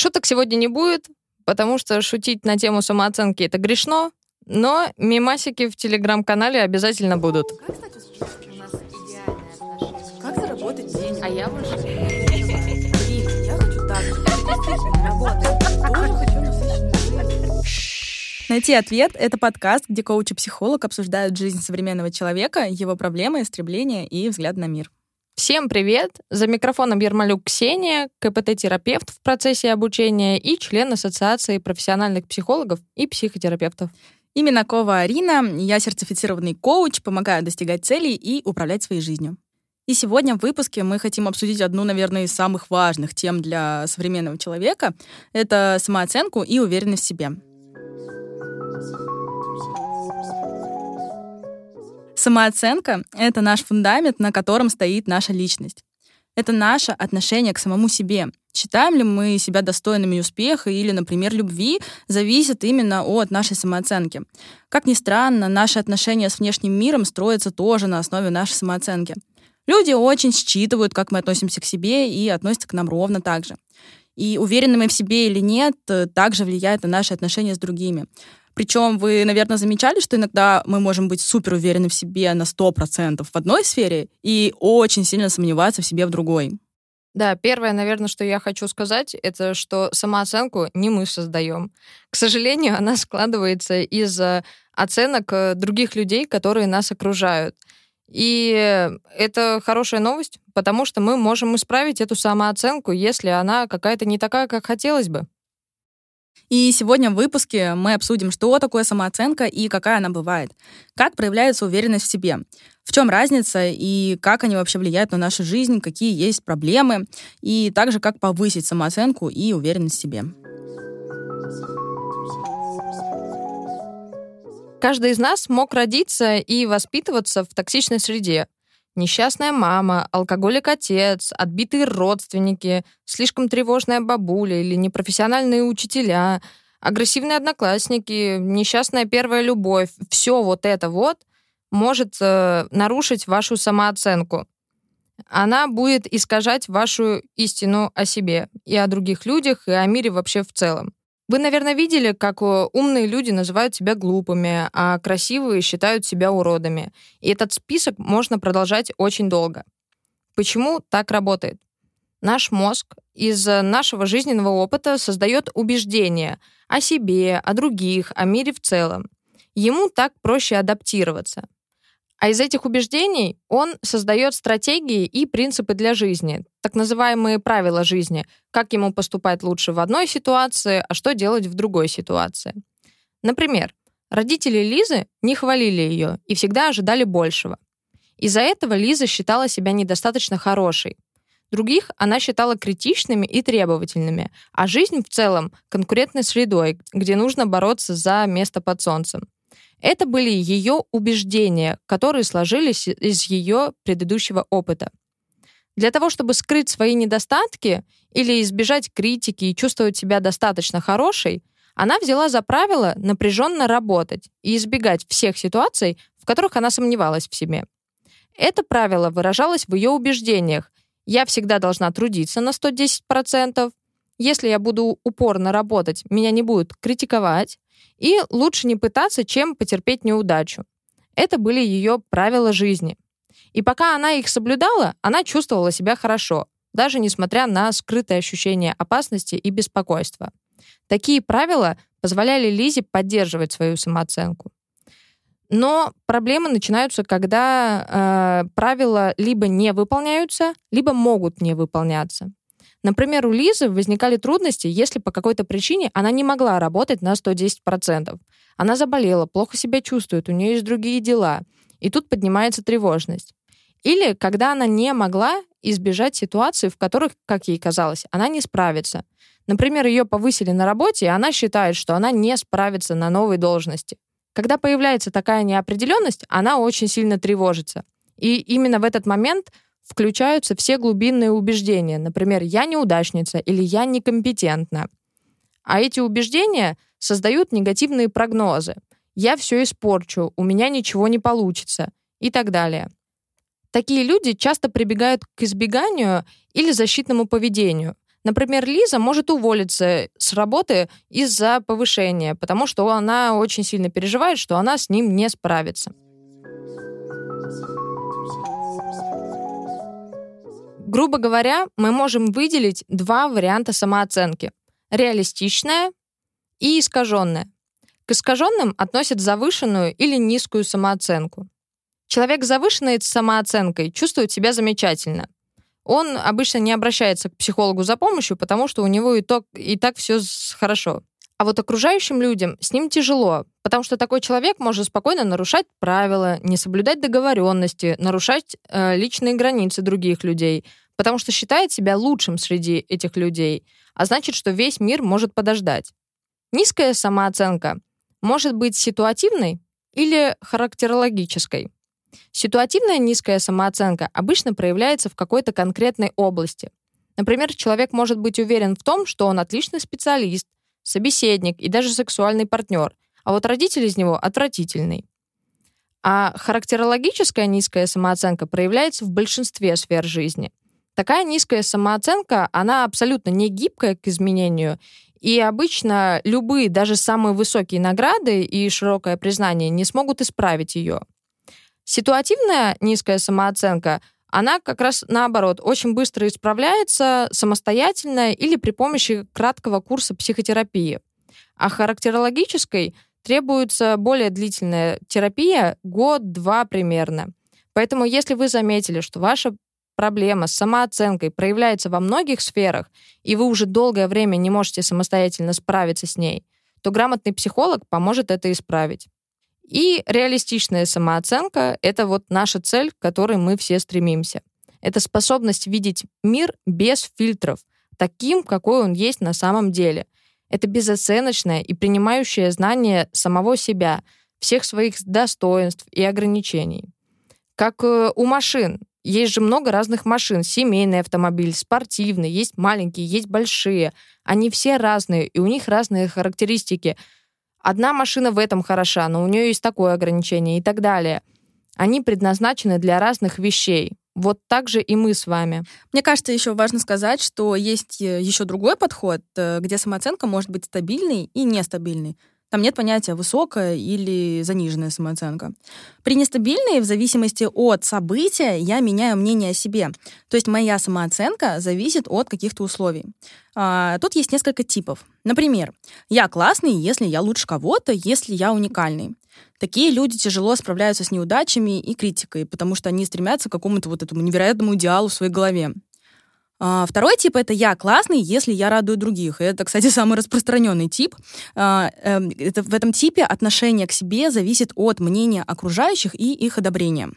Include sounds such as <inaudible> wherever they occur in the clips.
Шуток сегодня не будет, потому что шутить на тему самооценки это грешно, но мимасики в телеграм-канале обязательно будут. Как стать успешным? У нас идеальные отношения. Как заработать денег? А я больше. Я хочу так. Найти ответ — это подкаст, где коуч и психолог обсуждают жизнь современного человека, его проблемы, стремления и взгляд на мир. Всем привет! За микрофоном Ермолюк Ксения, КПТ-терапевт в процессе обучения и член Ассоциации профессиональных психологов и психотерапевтов. Именно Кова Арина, я сертифицированный коуч, помогаю достигать целей и управлять своей жизнью. И сегодня в выпуске мы хотим обсудить одну, наверное, из самых важных тем для современного человека. Это самооценку и уверенность в себе. Самооценка — это наш фундамент, на котором стоит наша личность. Это наше отношение к самому себе. Считаем ли мы себя достойными успеха или, например, любви, зависит именно от нашей самооценки. Как ни странно, наши отношения с внешним миром строятся тоже на основе нашей самооценки. Люди очень считывают, как мы относимся к себе, и относятся к нам ровно так же. И уверены мы в себе или нет, э, также влияет на наши отношения с другими. Причем вы, наверное, замечали, что иногда мы можем быть супер уверены в себе на 100% в одной сфере и очень сильно сомневаться в себе в другой. Да, первое, наверное, что я хочу сказать, это что самооценку не мы создаем. К сожалению, она складывается из э, оценок э, других людей, которые нас окружают. И это хорошая новость, потому что мы можем исправить эту самооценку, если она какая-то не такая, как хотелось бы. И сегодня в выпуске мы обсудим, что такое самооценка и какая она бывает, как проявляется уверенность в себе, в чем разница и как они вообще влияют на нашу жизнь, какие есть проблемы, и также как повысить самооценку и уверенность в себе. Каждый из нас мог родиться и воспитываться в токсичной среде, Несчастная мама, алкоголик-отец, отбитые родственники, слишком тревожная бабуля или непрофессиональные учителя, агрессивные одноклассники, несчастная первая любовь. Все вот это вот может э, нарушить вашу самооценку. Она будет искажать вашу истину о себе и о других людях, и о мире вообще в целом. Вы, наверное, видели, как э, умные люди называют себя глупыми, а красивые считают себя уродами. И этот список можно продолжать очень долго. Почему так работает? Наш мозг из нашего жизненного опыта создает убеждения о себе, о других, о мире в целом. Ему так проще адаптироваться. А из этих убеждений он создает стратегии и принципы для жизни, так называемые правила жизни, как ему поступать лучше в одной ситуации, а что делать в другой ситуации. Например, родители Лизы не хвалили ее и всегда ожидали большего. Из-за этого Лиза считала себя недостаточно хорошей. Других она считала критичными и требовательными, а жизнь в целом — конкурентной средой, где нужно бороться за место под солнцем. Это были ее убеждения, которые сложились из ее предыдущего опыта. Для того, чтобы скрыть свои недостатки или избежать критики и чувствовать себя достаточно хорошей, она взяла за правило напряженно работать и избегать всех ситуаций, в которых она сомневалась в себе. Это правило выражалось в ее убеждениях. Я всегда должна трудиться на 110%. Если я буду упорно работать, меня не будут критиковать. И лучше не пытаться, чем потерпеть неудачу. Это были ее правила жизни. И пока она их соблюдала, она чувствовала себя хорошо, даже несмотря на скрытые ощущения опасности и беспокойства. Такие правила позволяли Лизе поддерживать свою самооценку. Но проблемы начинаются, когда э, правила либо не выполняются, либо могут не выполняться. Например, у Лизы возникали трудности, если по какой-то причине она не могла работать на 110%. Она заболела, плохо себя чувствует, у нее есть другие дела. И тут поднимается тревожность. Или когда она не могла избежать ситуаций, в которых, как ей казалось, она не справится. Например, ее повысили на работе, и она считает, что она не справится на новой должности. Когда появляется такая неопределенность, она очень сильно тревожится. И именно в этот момент включаются все глубинные убеждения. Например, «я неудачница» или «я некомпетентна». А эти убеждения создают негативные прогнозы. «Я все испорчу», «у меня ничего не получится» и так далее. Такие люди часто прибегают к избеганию или защитному поведению. Например, Лиза может уволиться с работы из-за повышения, потому что она очень сильно переживает, что она с ним не справится. Грубо говоря, мы можем выделить два варианта самооценки. Реалистичная и искаженная. К искаженным относят завышенную или низкую самооценку. Человек с завышенной самооценкой чувствует себя замечательно. Он обычно не обращается к психологу за помощью, потому что у него и, то, и так все хорошо. А вот окружающим людям с ним тяжело, потому что такой человек может спокойно нарушать правила, не соблюдать договоренности, нарушать э, личные границы других людей, потому что считает себя лучшим среди этих людей, а значит, что весь мир может подождать. Низкая самооценка может быть ситуативной или характерологической. Ситуативная низкая самооценка обычно проявляется в какой-то конкретной области. Например, человек может быть уверен в том, что он отличный специалист, собеседник и даже сексуальный партнер, а вот родитель из него отвратительный. А характерологическая низкая самооценка проявляется в большинстве сфер жизни. Такая низкая самооценка, она абсолютно не гибкая к изменению, и обычно любые, даже самые высокие награды и широкое признание не смогут исправить ее. Ситуативная низкая самооценка, она как раз наоборот, очень быстро исправляется самостоятельно или при помощи краткого курса психотерапии. А характерологической требуется более длительная терапия, год-два примерно. Поэтому если вы заметили, что ваша проблема с самооценкой проявляется во многих сферах, и вы уже долгое время не можете самостоятельно справиться с ней, то грамотный психолог поможет это исправить. И реалистичная самооценка — это вот наша цель, к которой мы все стремимся. Это способность видеть мир без фильтров, таким, какой он есть на самом деле. Это безоценочное и принимающее знание самого себя, всех своих достоинств и ограничений. Как э, у машин. Есть же много разных машин. Семейный автомобиль, спортивный, есть маленькие, есть большие. Они все разные, и у них разные характеристики — Одна машина в этом хороша, но у нее есть такое ограничение и так далее. Они предназначены для разных вещей. Вот так же и мы с вами. Мне кажется, еще важно сказать, что есть э, еще другой подход, э, где самооценка может быть стабильной и нестабильной. Там нет понятия высокая или заниженная самооценка. При нестабильной, в зависимости от события, я меняю мнение о себе. То есть моя самооценка зависит от каких-то условий. А, тут есть несколько типов. Например, я классный, если я лучше кого-то, если я уникальный. Такие люди тяжело справляются с неудачами и критикой, потому что они стремятся к какому-то вот этому невероятному идеалу в своей голове. А, второй тип — это я классный, если я радую других. Это, кстати, <laughs> самый распространенный тип. А, эм, это, в этом типе отношение к себе зависит от мнения окружающих и их одобрения.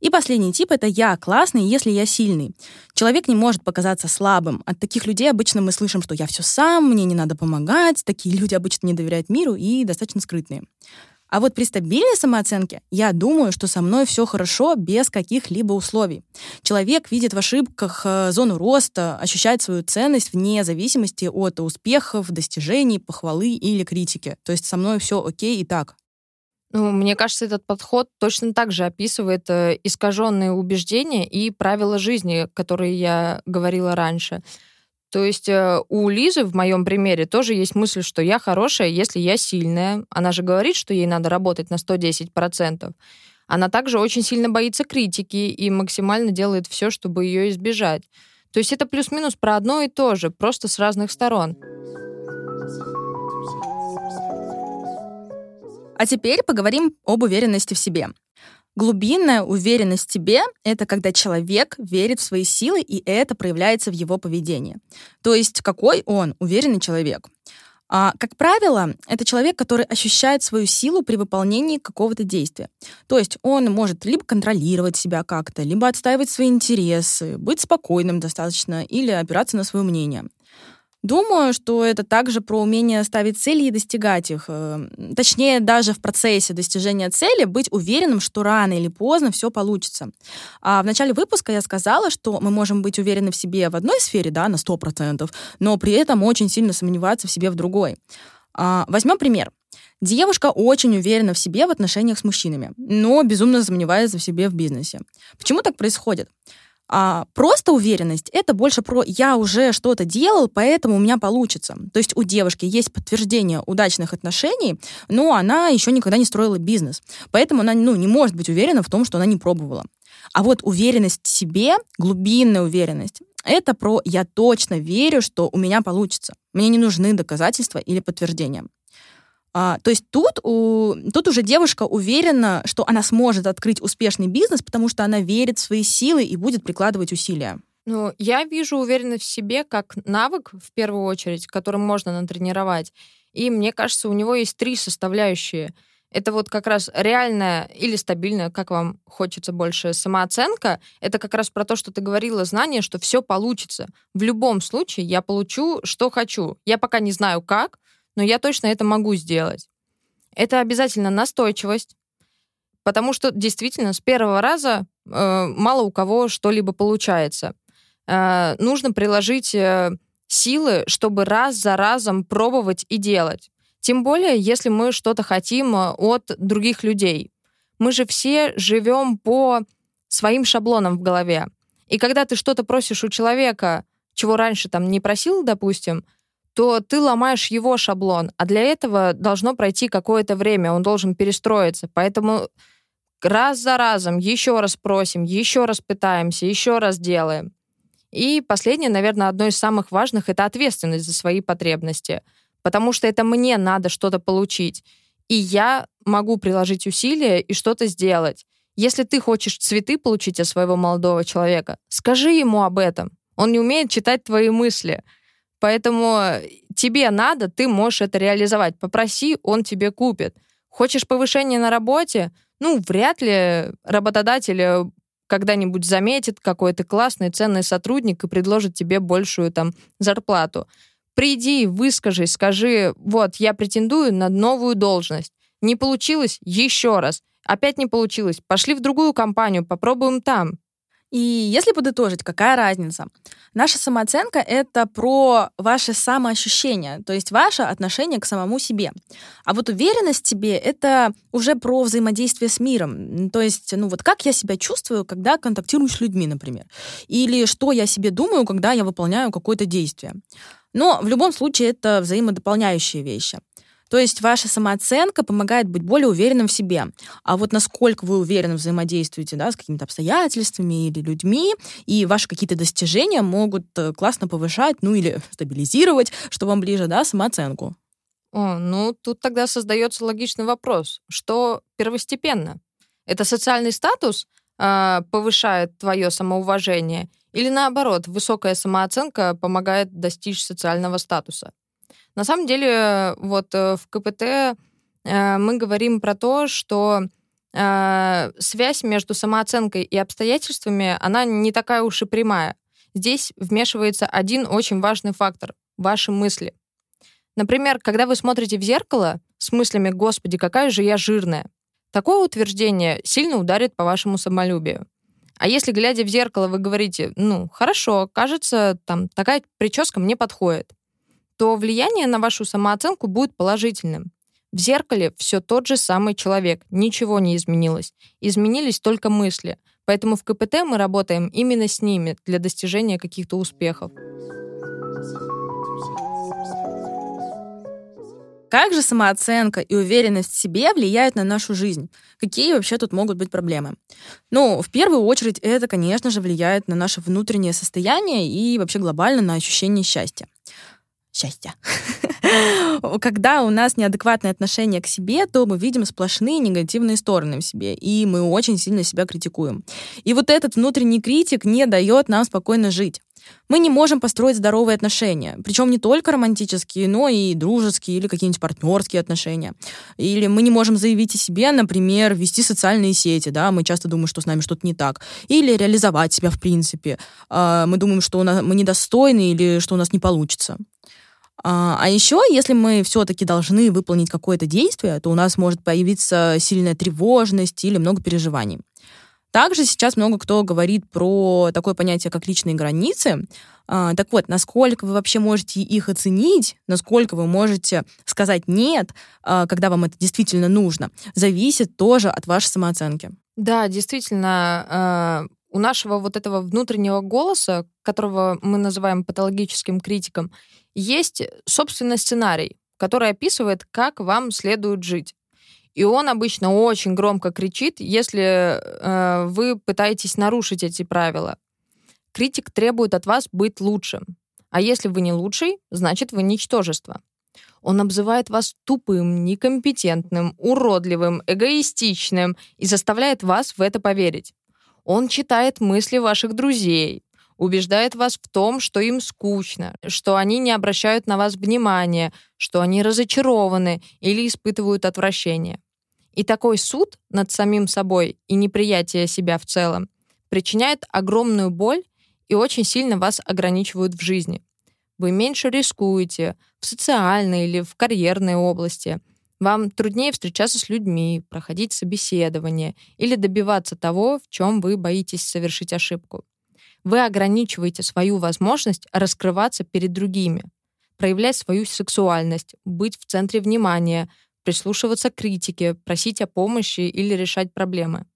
И последний тип — это я классный, если я сильный. Человек не может показаться слабым. От таких людей обычно мы слышим, что я все сам, мне не надо помогать. Такие люди обычно не доверяют миру и достаточно скрытные. А вот при стабильной самооценке я думаю, что со мной все хорошо без каких-либо условий. Человек видит в ошибках э, зону роста, ощущает свою ценность вне зависимости от успехов, достижений, похвалы или критики. То есть со мной все окей и так. Ну, мне кажется, этот подход точно так же описывает э, искаженные убеждения и правила жизни, которые я говорила раньше. То есть э, у Лизы в моем примере тоже есть мысль, что я хорошая, если я сильная. Она же говорит, что ей надо работать на 110%. Она также очень сильно боится критики и максимально делает все, чтобы ее избежать. То есть это плюс-минус про одно и то же, просто с разных сторон. А теперь поговорим об уверенности в себе. Глубинная уверенность в себе — это когда человек верит в свои силы, и это проявляется в его поведении. То есть какой он уверенный человек. А, как правило, это человек, который ощущает свою силу при выполнении какого-то действия. То есть он может либо контролировать себя как-то, либо отстаивать свои интересы, быть спокойным достаточно или опираться на свое мнение. Думаю, что это также про умение ставить цели и достигать их. Э, точнее, даже в процессе достижения цели быть уверенным, что рано или поздно все получится. А в начале выпуска я сказала, что мы можем быть уверены в себе в одной сфере, да, на 100%, но при этом очень сильно сомневаться в себе в другой. А, возьмем пример. Девушка очень уверена в себе в отношениях с мужчинами, но безумно сомневается в себе в бизнесе. Почему так происходит? А просто уверенность — это больше про «я уже что-то делал, поэтому у меня получится». То есть у девушки есть подтверждение удачных отношений, но она еще никогда не строила бизнес. Поэтому она ну, не может быть уверена в том, что она не пробовала. А вот уверенность в себе, глубинная уверенность, это про «я точно верю, что у меня получится». Мне не нужны доказательства или подтверждения. А, то есть тут, у, тут уже девушка уверена, что она сможет открыть успешный бизнес, потому что она верит в свои силы и будет прикладывать усилия. Ну, я вижу уверенность в себе как навык, в первую очередь, которым можно натренировать. И мне кажется, у него есть три составляющие. Это вот как раз реальная или стабильная, как вам хочется больше, самооценка. Это как раз про то, что ты говорила, знание, что все получится. В любом случае я получу, что хочу. Я пока не знаю как, но я точно это могу сделать. Это обязательно настойчивость, потому что действительно с первого раза э, мало у кого что-либо получается. Э, нужно приложить э, силы, чтобы раз за разом пробовать и делать. Тем более, если мы что-то хотим э, от других людей. Мы же все живем по своим шаблонам в голове. И когда ты что-то просишь у человека, чего раньше там не просил, допустим, то ты ломаешь его шаблон, а для этого должно пройти какое-то время, он должен перестроиться. Поэтому раз за разом еще раз просим, еще раз пытаемся, еще раз делаем. И последнее, наверное, одно из самых важных — это ответственность за свои потребности. Потому что это мне надо что-то получить. И я могу приложить усилия и что-то сделать. Если ты хочешь цветы получить от своего молодого человека, скажи ему об этом. Он не умеет читать твои мысли — Поэтому тебе надо, ты можешь это реализовать. Попроси, он тебе купит. Хочешь повышение на работе? Ну, вряд ли работодатель когда-нибудь заметит, какой ты классный, ценный сотрудник и предложит тебе большую там зарплату. Приди, выскажи, скажи, вот, я претендую на новую должность. Не получилось? Еще раз. Опять не получилось. Пошли в другую компанию, попробуем там. И если подытожить, какая разница? Наша самооценка — это про ваше самоощущение, то есть ваше отношение к самому себе. А вот уверенность в себе — это уже про взаимодействие с миром. То есть, ну вот как я себя чувствую, когда контактирую с людьми, например. Или что я себе думаю, когда я выполняю какое-то действие. Но в любом случае это взаимодополняющие вещи. То есть ваша самооценка помогает быть более уверенным в себе. А вот насколько вы уверенно взаимодействуете да, с какими-то обстоятельствами или людьми, и ваши какие-то достижения могут э, классно повышать, ну или <laughs> стабилизировать, что вам ближе, да, самооценку. О, ну, тут тогда создается логичный вопрос. Что первостепенно? Это социальный статус э, повышает твое самоуважение? Или наоборот, высокая самооценка помогает достичь социального статуса? На самом деле, вот э, в КПТ э, мы говорим про то, что э, связь между самооценкой и обстоятельствами, она не такая уж и прямая. Здесь вмешивается один очень важный фактор — ваши мысли. Например, когда вы смотрите в зеркало с мыслями «Господи, какая же я жирная», такое утверждение сильно ударит по вашему самолюбию. А если, глядя в зеркало, вы говорите, ну, хорошо, кажется, там, такая прическа мне подходит, то влияние на вашу самооценку будет положительным. В зеркале все тот же самый человек, ничего не изменилось. Изменились только мысли. Поэтому в КПТ мы работаем именно с ними для достижения каких-то успехов. Как же самооценка и уверенность в себе влияют на нашу жизнь? Какие вообще тут могут быть проблемы? Ну, в первую очередь, это, конечно же, влияет на наше внутреннее состояние и вообще глобально на ощущение счастья счастья. <laughs> Когда у нас неадекватное отношение к себе, то мы видим сплошные негативные стороны в себе, и мы очень сильно себя критикуем. И вот этот внутренний критик не дает нам спокойно жить. Мы не можем построить здоровые отношения, причем не только романтические, но и дружеские или какие-нибудь партнерские отношения. Или мы не можем заявить о себе, например, вести социальные сети, да, мы часто думаем, что с нами что-то не так, или реализовать себя в принципе. А, мы думаем, что мы недостойны или что у нас не получится. А, а еще, если мы все-таки должны выполнить какое-то действие, то у нас может появиться сильная тревожность или много переживаний. Также сейчас много кто говорит про такое понятие, как личные границы. А, так вот, насколько вы вообще можете их оценить, насколько вы можете сказать «нет», а, когда вам это действительно нужно, зависит тоже от вашей самооценки. Да, действительно, у нашего вот этого внутреннего голоса, которого мы называем патологическим критиком, есть собственный сценарий, который описывает, как вам следует жить. И он обычно очень громко кричит, если э, вы пытаетесь нарушить эти правила. Критик требует от вас быть лучшим. А если вы не лучший, значит вы ничтожество. Он обзывает вас тупым, некомпетентным, уродливым, эгоистичным и заставляет вас в это поверить. Он читает мысли ваших друзей, убеждает вас в том, что им скучно, что они не обращают на вас внимания, что они разочарованы или испытывают отвращение. И такой суд над самим собой и неприятие себя в целом причиняет огромную боль и очень сильно вас ограничивают в жизни. Вы меньше рискуете в социальной или в карьерной области. Вам труднее встречаться с людьми, проходить собеседование или добиваться того, в чем вы боитесь совершить ошибку. Вы ограничиваете свою возможность раскрываться перед другими, проявлять свою сексуальность, быть в центре внимания, прислушиваться к критике, просить о помощи или решать проблемы.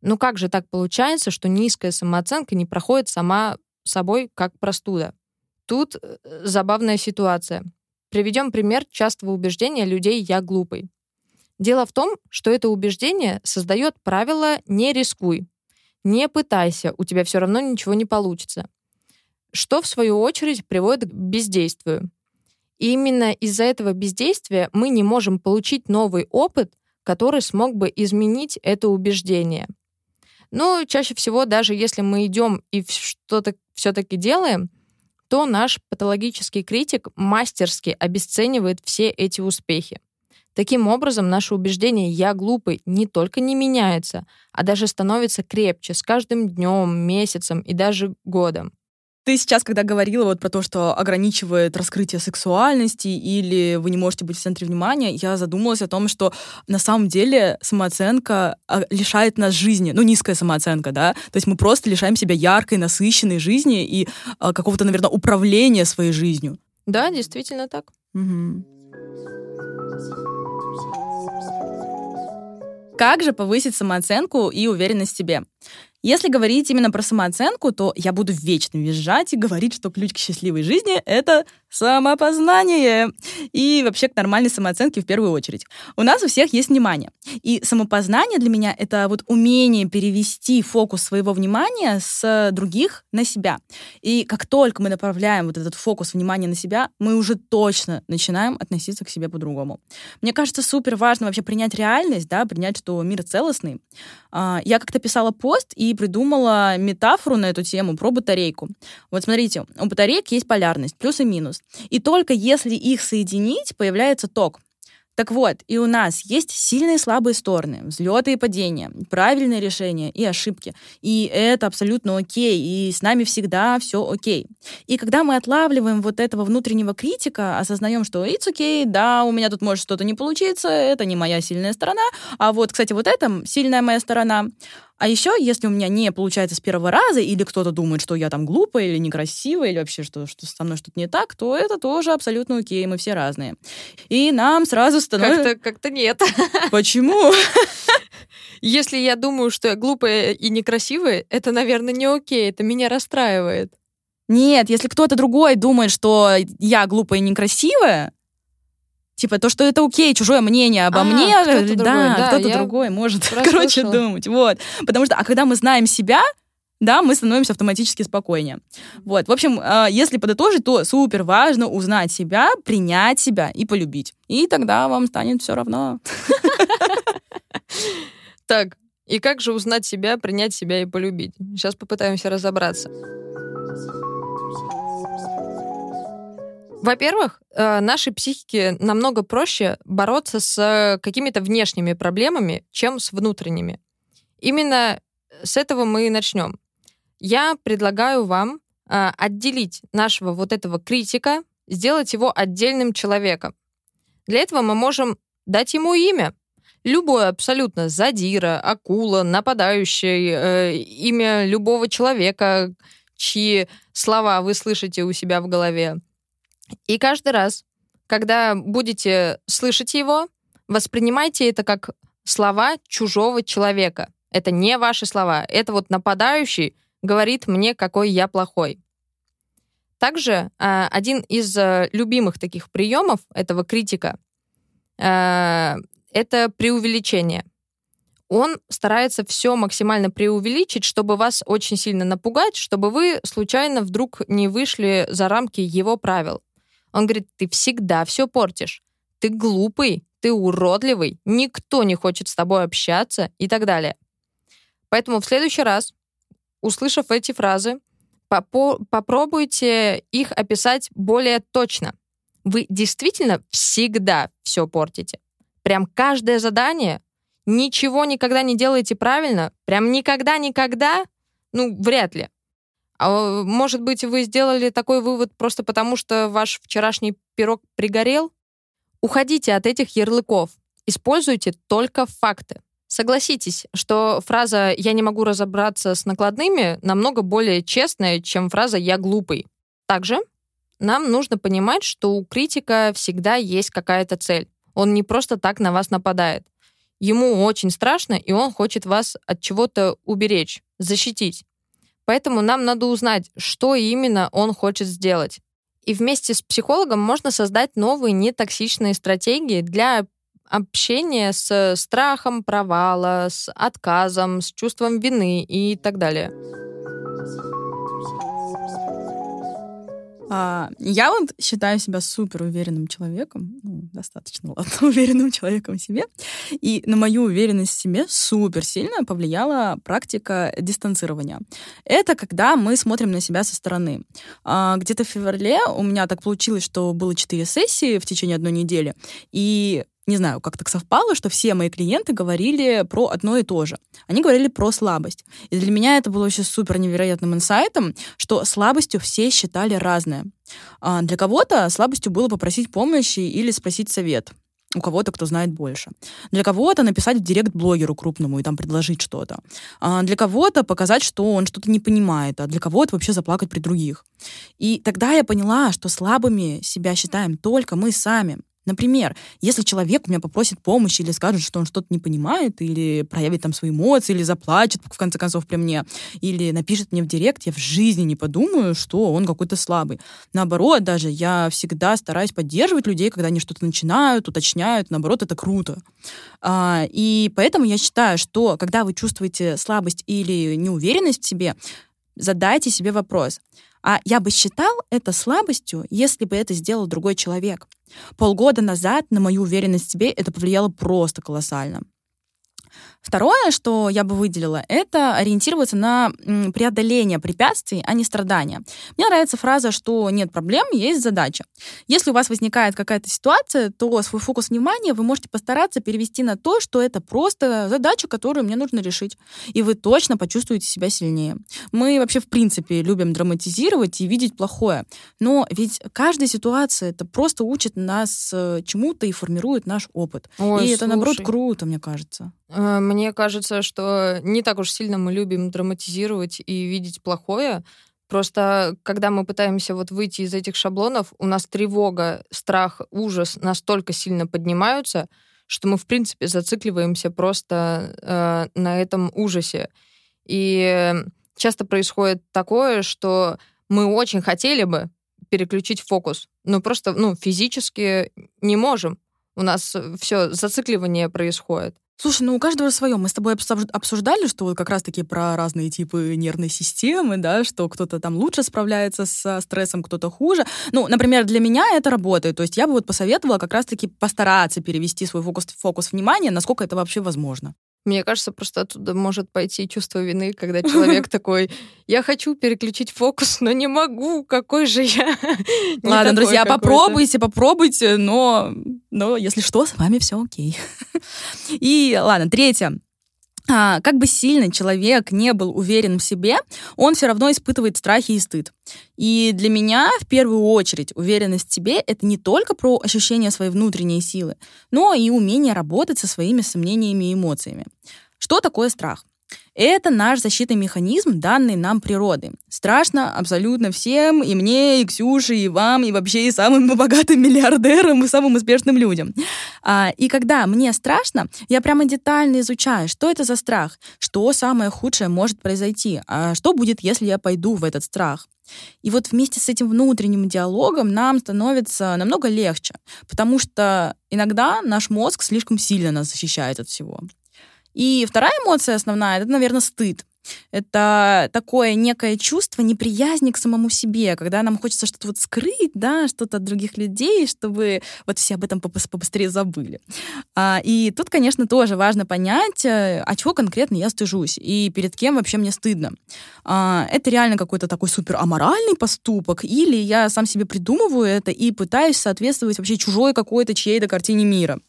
Ну как же так получается, что низкая самооценка не проходит сама собой как простуда? Тут э, забавная ситуация. Приведем пример частого убеждения людей «я глупый». Дело в том, что это убеждение создает правило «не рискуй», «не пытайся, у тебя все равно ничего не получится», что в свою очередь приводит к бездействию. И именно из-за этого бездействия мы не можем получить новый опыт, который смог бы изменить это убеждение — но чаще всего, даже если мы идем и что-то все-таки делаем, то наш патологический критик мастерски обесценивает все эти успехи. Таким образом, наше убеждение «я глупый» не только не меняется, а даже становится крепче с каждым днем, месяцем и даже годом. Ты сейчас, когда говорила вот про то, что ограничивает раскрытие сексуальности или вы не можете быть в центре внимания, я задумалась о том, что на самом деле самооценка а, лишает нас жизни, ну, низкая самооценка, да, то есть мы просто лишаем себя яркой, насыщенной жизни и а, какого-то, наверное, управления своей жизнью. Да, действительно так. Угу. Как же повысить самооценку и уверенность в себе? Если говорить именно про самооценку, то я буду вечно визжать и говорить, что ключ к счастливой жизни — это самопознание. И вообще к нормальной самооценке в первую очередь. У нас у всех есть внимание. И самопознание для меня — это вот умение перевести фокус своего внимания с других на себя. И как только мы направляем вот этот фокус внимания на себя, мы уже точно начинаем относиться к себе по-другому. Мне кажется, супер важно вообще принять реальность, да, принять, что мир целостный. А, я как-то писала пост и придумала метафору на эту тему про батарейку. Вот смотрите, у батареек есть полярность, плюс и минус. И только если их соединить, появляется ток. Так вот, и у нас есть сильные и слабые стороны, взлеты и падения, правильные решения и ошибки. И это абсолютно окей, и с нами всегда все окей. И когда мы отлавливаем вот этого внутреннего критика, осознаем, что it's okay, да, у меня тут может что-то не получиться, это не моя сильная сторона, а вот, кстати, вот это сильная моя сторона, а еще, если у меня не получается с первого раза, или кто-то думает, что я там глупая или некрасивая, или вообще, что, что со мной что-то не так, то это тоже абсолютно окей, мы все разные. И нам сразу становится... Как-то, как-то нет. <laughs> Почему? Если я думаю, что я глупая и некрасивая, это, наверное, не окей, это меня расстраивает. Нет, если кто-то другой думает, что я глупая и некрасивая, Типа то, что это окей, чужое мнение обо а, мне, кто-то да, другой, да, кто-то другой может, <laughs> короче, думать. Вот. Потому что, а когда мы знаем себя, да, мы становимся автоматически спокойнее. Вот, в общем, а, если подытожить, то супер важно узнать себя, принять себя и полюбить. И тогда вам станет все равно. Так, и как же узнать себя, принять себя и полюбить? Сейчас попытаемся разобраться. Во-первых, э, нашей психике намного проще бороться с какими-то внешними проблемами, чем с внутренними. Именно с этого мы и начнем. Я предлагаю вам э, отделить нашего вот этого критика, сделать его отдельным человеком. Для этого мы можем дать ему имя. Любое абсолютно задира, акула, нападающий, э, имя любого человека, чьи слова вы слышите у себя в голове. И каждый раз, когда будете слышать его, воспринимайте это как слова чужого человека. Это не ваши слова. Это вот нападающий говорит мне, какой я плохой. Также э, один из э, любимых таких приемов этого критика э, это преувеличение. Он старается все максимально преувеличить, чтобы вас очень сильно напугать, чтобы вы случайно вдруг не вышли за рамки его правил. Он говорит, ты всегда все портишь. Ты глупый, ты уродливый, никто не хочет с тобой общаться и так далее. Поэтому в следующий раз, услышав эти фразы, попробуйте их описать более точно. Вы действительно всегда все портите. Прям каждое задание, ничего никогда не делаете правильно, прям никогда-никогда, ну, вряд ли. А может быть, вы сделали такой вывод просто потому, что ваш вчерашний пирог пригорел? Уходите от этих ярлыков. Используйте только факты. Согласитесь, что фраза «я не могу разобраться с накладными» намного более честная, чем фраза «я глупый». Также нам нужно понимать, что у критика всегда есть какая-то цель. Он не просто так на вас нападает. Ему очень страшно, и он хочет вас от чего-то уберечь, защитить. Поэтому нам надо узнать, что именно он хочет сделать. И вместе с психологом можно создать новые нетоксичные стратегии для общения с страхом провала, с отказом, с чувством вины и так далее. А, я вот считаю себя супер уверенным человеком, ну, достаточно, <laughs> ладно, уверенным человеком в себе. И на мою уверенность в себе супер сильно повлияла практика дистанцирования. Это когда мы смотрим на себя со стороны. А, где-то в феврале у меня так получилось, что было четыре сессии в течение одной недели, и не знаю, как так совпало, что все мои клиенты говорили про одно и то же. Они говорили про слабость. И для меня это было вообще супер невероятным инсайтом, что слабостью все считали разное. А для кого-то слабостью было попросить помощи или спросить совет у кого-то, кто знает больше. Для кого-то написать в директ блогеру крупному и там предложить что-то. А для кого-то показать, что он что-то не понимает, а для кого-то вообще заплакать при других. И тогда я поняла, что слабыми себя считаем только мы сами. Например, если человек у меня попросит помощи или скажет, что он что-то не понимает, или проявит там свои эмоции, или заплачет, в конце концов, при мне, или напишет мне в директ, я в жизни не подумаю, что он какой-то слабый. Наоборот, даже я всегда стараюсь поддерживать людей, когда они что-то начинают, уточняют. Наоборот, это круто. А, и поэтому я считаю, что когда вы чувствуете слабость или неуверенность в себе, задайте себе вопрос. А я бы считал это слабостью, если бы это сделал другой человек. Полгода назад на мою уверенность в себе это повлияло просто колоссально. Второе, что я бы выделила, это ориентироваться на преодоление препятствий, а не страдания. Мне нравится фраза, что нет проблем, есть задача. Если у вас возникает какая-то ситуация, то свой фокус внимания вы можете постараться перевести на то, что это просто задача, которую мне нужно решить. И вы точно почувствуете себя сильнее. Мы вообще, в принципе, любим драматизировать и видеть плохое. Но ведь каждая ситуация это просто учит нас э, чему-то и формирует наш опыт. Ой, и это, слушай. наоборот, круто, мне кажется. Э, Мне кажется, что не так уж сильно мы любим драматизировать и видеть плохое. Просто когда мы пытаемся вот выйти из этих шаблонов, у нас тревога, страх, ужас настолько сильно поднимаются, что мы, в принципе, зацикливаемся просто э, на этом ужасе. И часто происходит такое, что мы очень хотели бы переключить фокус, но просто ну, физически не можем. У нас все зацикливание происходит. Слушай, ну у каждого свое. Мы с тобой обсуж- обсуждали, что вот как раз-таки про разные типы нервной системы, да, что кто-то там лучше справляется со стрессом, кто-то хуже. Ну, например, для меня это работает. То есть я бы вот посоветовала как раз-таки постараться перевести свой фокус, фокус внимания, насколько это вообще возможно. Мне кажется, просто оттуда может пойти чувство вины, когда человек <laughs> такой, я хочу переключить фокус, но не могу, какой же я. <laughs> Ладно, друзья, какой-то». попробуйте, попробуйте, но, но если что, с вами все окей. <laughs> И ладно, третье. А, как бы сильно человек не был уверен в себе, он все равно испытывает страхи и стыд. И для меня, в первую очередь, уверенность в себе — это не только про ощущение своей внутренней силы, но и умение работать со своими сомнениями и эмоциями. Что такое страх? Это наш защитный механизм, данный нам природой. Страшно абсолютно всем, и мне, и Ксюше, и вам, и вообще и самым <laughs> богатым миллиардерам, и самым успешным людям. А, и когда мне страшно, я прямо детально изучаю, что это за страх, что самое худшее может произойти, а что будет, если я пойду в этот страх. И вот вместе с этим внутренним диалогом нам становится намного легче, потому что иногда наш мозг слишком сильно нас защищает от всего. И вторая эмоция основная, это, наверное, стыд. Это такое некое чувство неприязни к самому себе, когда нам хочется что-то вот скрыть, да, что-то от других людей, чтобы вот все об этом побыстрее забыли. А, и тут, конечно, тоже важно понять, э, а чего конкретно я стыжусь и перед кем вообще мне стыдно. А, это реально какой-то такой супер аморальный поступок, или я сам себе придумываю это и пытаюсь соответствовать вообще чужой какой-то чьей-то картине мира.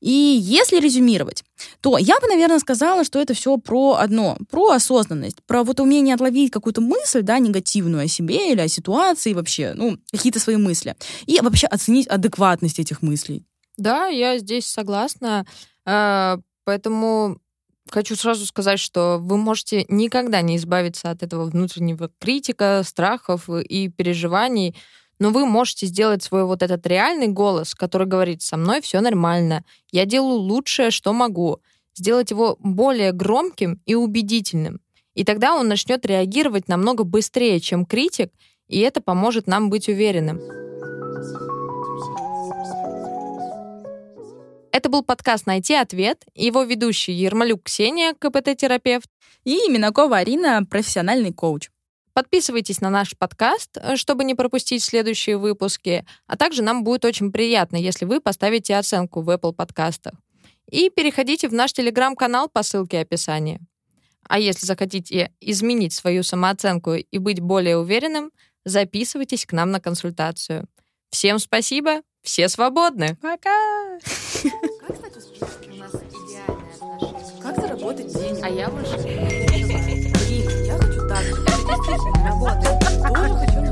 И если резюмировать, то я бы, наверное, сказала, что это все про одно, про осознанность, про вот умение отловить какую-то мысль, да, негативную о себе или о ситуации вообще, ну, какие-то свои мысли, и вообще оценить адекватность этих мыслей. Да, я здесь согласна. А, поэтому хочу сразу сказать, что вы можете никогда не избавиться от этого внутреннего критика, страхов и переживаний, но вы можете сделать свой вот этот реальный голос, который говорит «со мной все нормально, я делаю лучшее, что могу», сделать его более громким и убедительным. И тогда он начнет реагировать намного быстрее, чем критик, и это поможет нам быть уверенным. Это был подкаст «Найти ответ». Его ведущий Ермолюк Ксения, КПТ-терапевт. И Минакова Арина, профессиональный коуч. Подписывайтесь на наш подкаст, э, чтобы не пропустить следующие выпуски, а также нам будет очень приятно, если вы поставите оценку в Apple подкастах. И переходите в наш телеграм-канал по ссылке в описании. А если захотите изменить свою самооценку и быть более уверенным, записывайтесь к нам на консультацию. Всем спасибо, все свободны. Пока! Как стать успешным? У нас идеальные отношения. Как заработать деньги? А я больше я хочу так. Это действительно работает. Тоже хочу